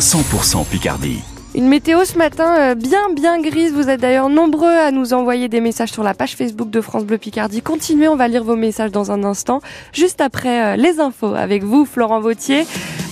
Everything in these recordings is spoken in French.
100% Picardie. Une météo ce matin euh, bien bien grise. Vous êtes d'ailleurs nombreux à nous envoyer des messages sur la page Facebook de France Bleu Picardie. Continuez, on va lire vos messages dans un instant, juste après euh, les infos avec vous, Florent Vautier.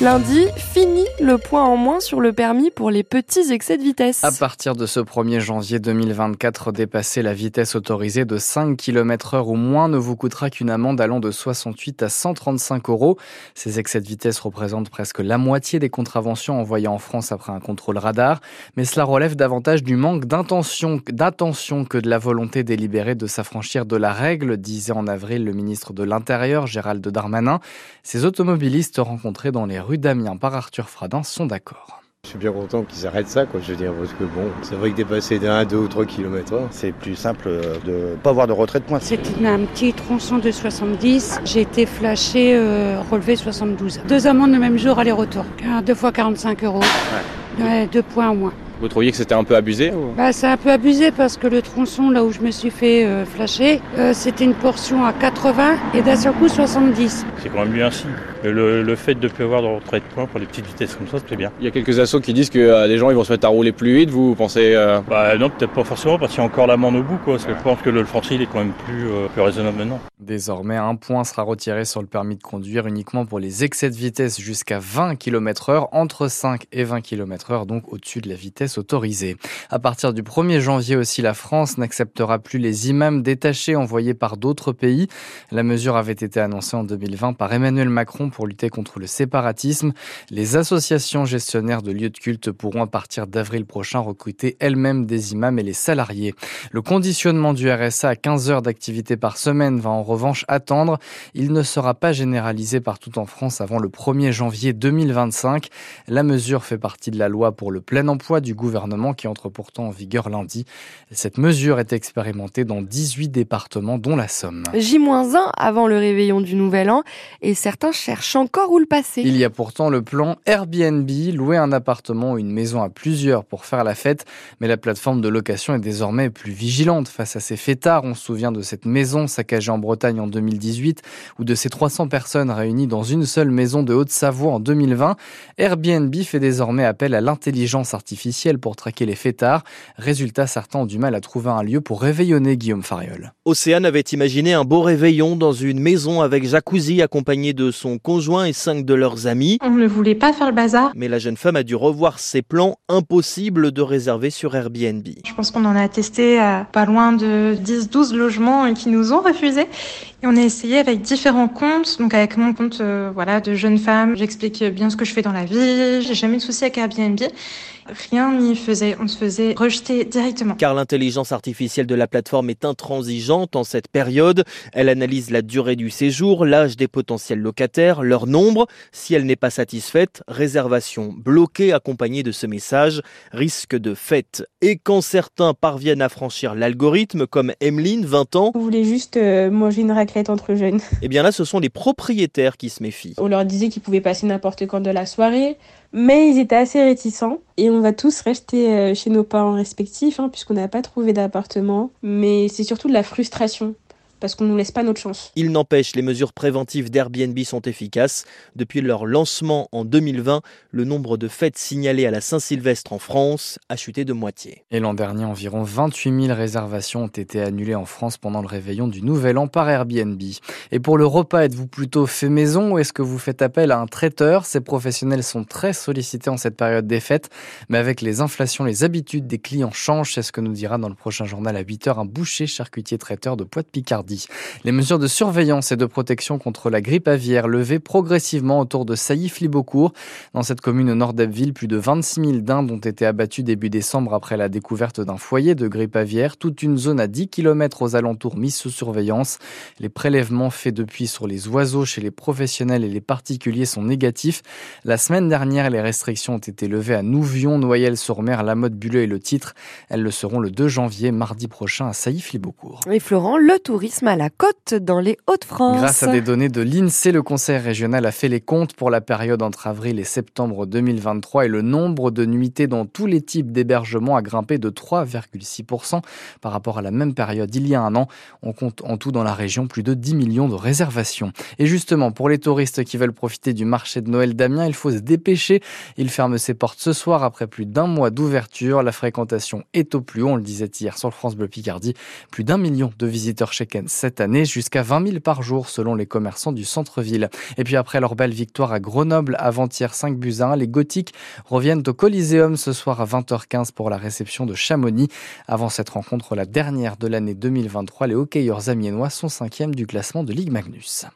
Lundi, fini le point en moins sur le permis pour les petits excès de vitesse. À partir de ce 1er janvier 2024, dépasser la vitesse autorisée de 5 km heure ou moins ne vous coûtera qu'une amende allant de 68 à 135 euros. Ces excès de vitesse représentent presque la moitié des contraventions envoyées en France après un contrôle radar, mais cela relève davantage du manque d'intention, que de la volonté délibérée de s'affranchir de la règle, disait en avril le ministre de l'Intérieur, Gérald Darmanin. Ces automobilistes rencontrés dans les rue d'Amiens par Arthur Fradin sont d'accord. Je suis bien content qu'ils arrêtent ça, quoi, je veux dire, parce que bon, c'est vrai que dépasser d'un, deux ou trois kilomètres c'est plus simple de ne pas avoir de retrait de points. C'était un petit tronçon de 70, j'ai été flashé, euh, relevé 72. Deux amendes le même jour, aller-retour, deux fois 45 euros, ouais. Ouais, deux points au moins. Vous trouviez que c'était un peu abusé ou... bah, C'est un peu abusé parce que le tronçon, là où je me suis fait euh, flasher, euh, c'était une portion à 80 et d'un seul coup 70. C'est quand même bien ainsi. Le, le, fait de ne plus avoir de retrait de points pour les petites vitesses comme ça, c'est bien. Il y a quelques assos qui disent que euh, les gens ils vont se mettre à rouler plus vite, vous pensez euh... Bah non, peut-être pas forcément parce qu'il y a encore l'amende au bout, quoi. Parce que je pense que le français il est quand même plus, euh, plus raisonnable maintenant. Désormais, un point sera retiré sur le permis de conduire uniquement pour les excès de vitesse jusqu'à 20 km heure, entre 5 et 20 km heure, donc au-dessus de la vitesse autorisée. À partir du 1er janvier aussi, la France n'acceptera plus les imams détachés envoyés par d'autres pays. La mesure avait été annoncée en 2020 par Emmanuel Macron pour lutter contre le séparatisme. Les associations gestionnaires de lieux de culte pourront à partir d'avril prochain recruter elles-mêmes des imams et les salariés. Le conditionnement du RSA à 15 heures d'activité par semaine va en revanche attendre. Il ne sera pas généralisé partout en France avant le 1er janvier 2025. La mesure fait partie de la loi pour le plein emploi du gouvernement qui entre pourtant en vigueur lundi. Cette mesure est expérimentée dans 18 départements dont la Somme. J-1 avant le réveillon du Nouvel An et certains cherchent encore où le passer. Il y a pourtant le plan Airbnb, louer un appartement ou une maison à plusieurs pour faire la fête, mais la plateforme de location est désormais plus vigilante face à ces fêtards. On se souvient de cette maison saccagée en Bretagne en 2018 ou de ces 300 personnes réunies dans une seule maison de Haute-Savoie en 2020. Airbnb fait désormais appel à l'intelligence artificielle pour traquer les fêtards. Résultat, certains ont du mal à trouver un lieu pour réveillonner Guillaume Fariol. Océane avait imaginé un beau réveillon dans une maison avec jacuzzi accompagné de son conjoint et cinq de leurs amis. On ne voulait pas faire le bazar. Mais la jeune femme a dû revoir ses plans, impossible de réserver sur Airbnb. Je pense qu'on en a testé à pas loin de 10-12 logements qui nous ont refusé. Et on a essayé avec différents comptes, donc avec mon compte euh, voilà de jeune femme, j'explique bien ce que je fais dans la vie, j'ai jamais de souci avec Airbnb. Rien n'y faisait, on se faisait rejeter directement. Car l'intelligence artificielle de la plateforme est intransigeante en cette période. Elle analyse la durée du séjour, l'âge des potentiels locataires, leur nombre. Si elle n'est pas satisfaite, réservation bloquée accompagnée de ce message, risque de fête. Et quand certains parviennent à franchir l'algorithme, comme Emeline, 20 ans, on voulait juste euh, manger une raclette entre jeunes. Eh bien là, ce sont les propriétaires qui se méfient. On leur disait qu'ils pouvaient passer n'importe quand de la soirée, mais ils étaient assez réticents. Et on va tous rester chez nos parents respectifs, hein, puisqu'on n'a pas trouvé d'appartement. Mais c'est surtout de la frustration parce qu'on ne nous laisse pas notre chance. Il n'empêche, les mesures préventives d'Airbnb sont efficaces. Depuis leur lancement en 2020, le nombre de fêtes signalées à la Saint-Sylvestre en France a chuté de moitié. Et l'an dernier, environ 28 000 réservations ont été annulées en France pendant le réveillon du Nouvel An par Airbnb. Et pour le repas, êtes-vous plutôt fait maison ou est-ce que vous faites appel à un traiteur? Ces professionnels sont très sollicités en cette période des fêtes, mais avec les inflations, les habitudes des clients changent. C'est ce que nous dira dans le prochain journal à 8h un boucher charcutier traiteur de Poix-de-Picardie. Les mesures de surveillance et de protection contre la grippe aviaire levées progressivement autour de Sailly-Flibeaucourt. Dans cette commune nord d'Abbeville, plus de 26 000 dindes ont été abattues début décembre après la découverte d'un foyer de grippe aviaire. Toute une zone à 10 km aux alentours mise sous surveillance. Les prélèvements faits depuis sur les oiseaux chez les professionnels et les particuliers sont négatifs. La semaine dernière, les restrictions ont été levées à Nouvion, Noyelles-sur-Mer, La Motte, Bulleux et le titre. Elles le seront le 2 janvier, mardi prochain à Sailly-Flibeaucourt. Et Florent, le tourisme à la côte dans les Hauts-de-France. Grâce à des données de l'INSEE, le Conseil régional a fait les comptes pour la période entre avril et septembre 2023 et le nombre de nuitées dans tous les types d'hébergements a grimpé de 3,6% par rapport à la même période il y a un an. On compte en tout dans la région plus de 10 millions de réservations. Et justement, pour les touristes qui veulent profiter du marché de Noël d'Amiens, il faut se dépêcher. Il ferme ses portes ce soir après plus d'un mois d'ouverture. La fréquentation est au plus haut, on le disait hier sur le France Bleu Picardie. Plus d'un million de visiteurs chacun cette année, jusqu'à 20 000 par jour selon les commerçants du centre-ville. Et puis après leur belle victoire à Grenoble avant-hier 5 buts à 1, les Gothiques reviennent au Coliseum ce soir à 20h15 pour la réception de Chamonix. Avant cette rencontre, la dernière de l'année 2023, les hockeyeurs amiénois sont cinquièmes du classement de Ligue Magnus.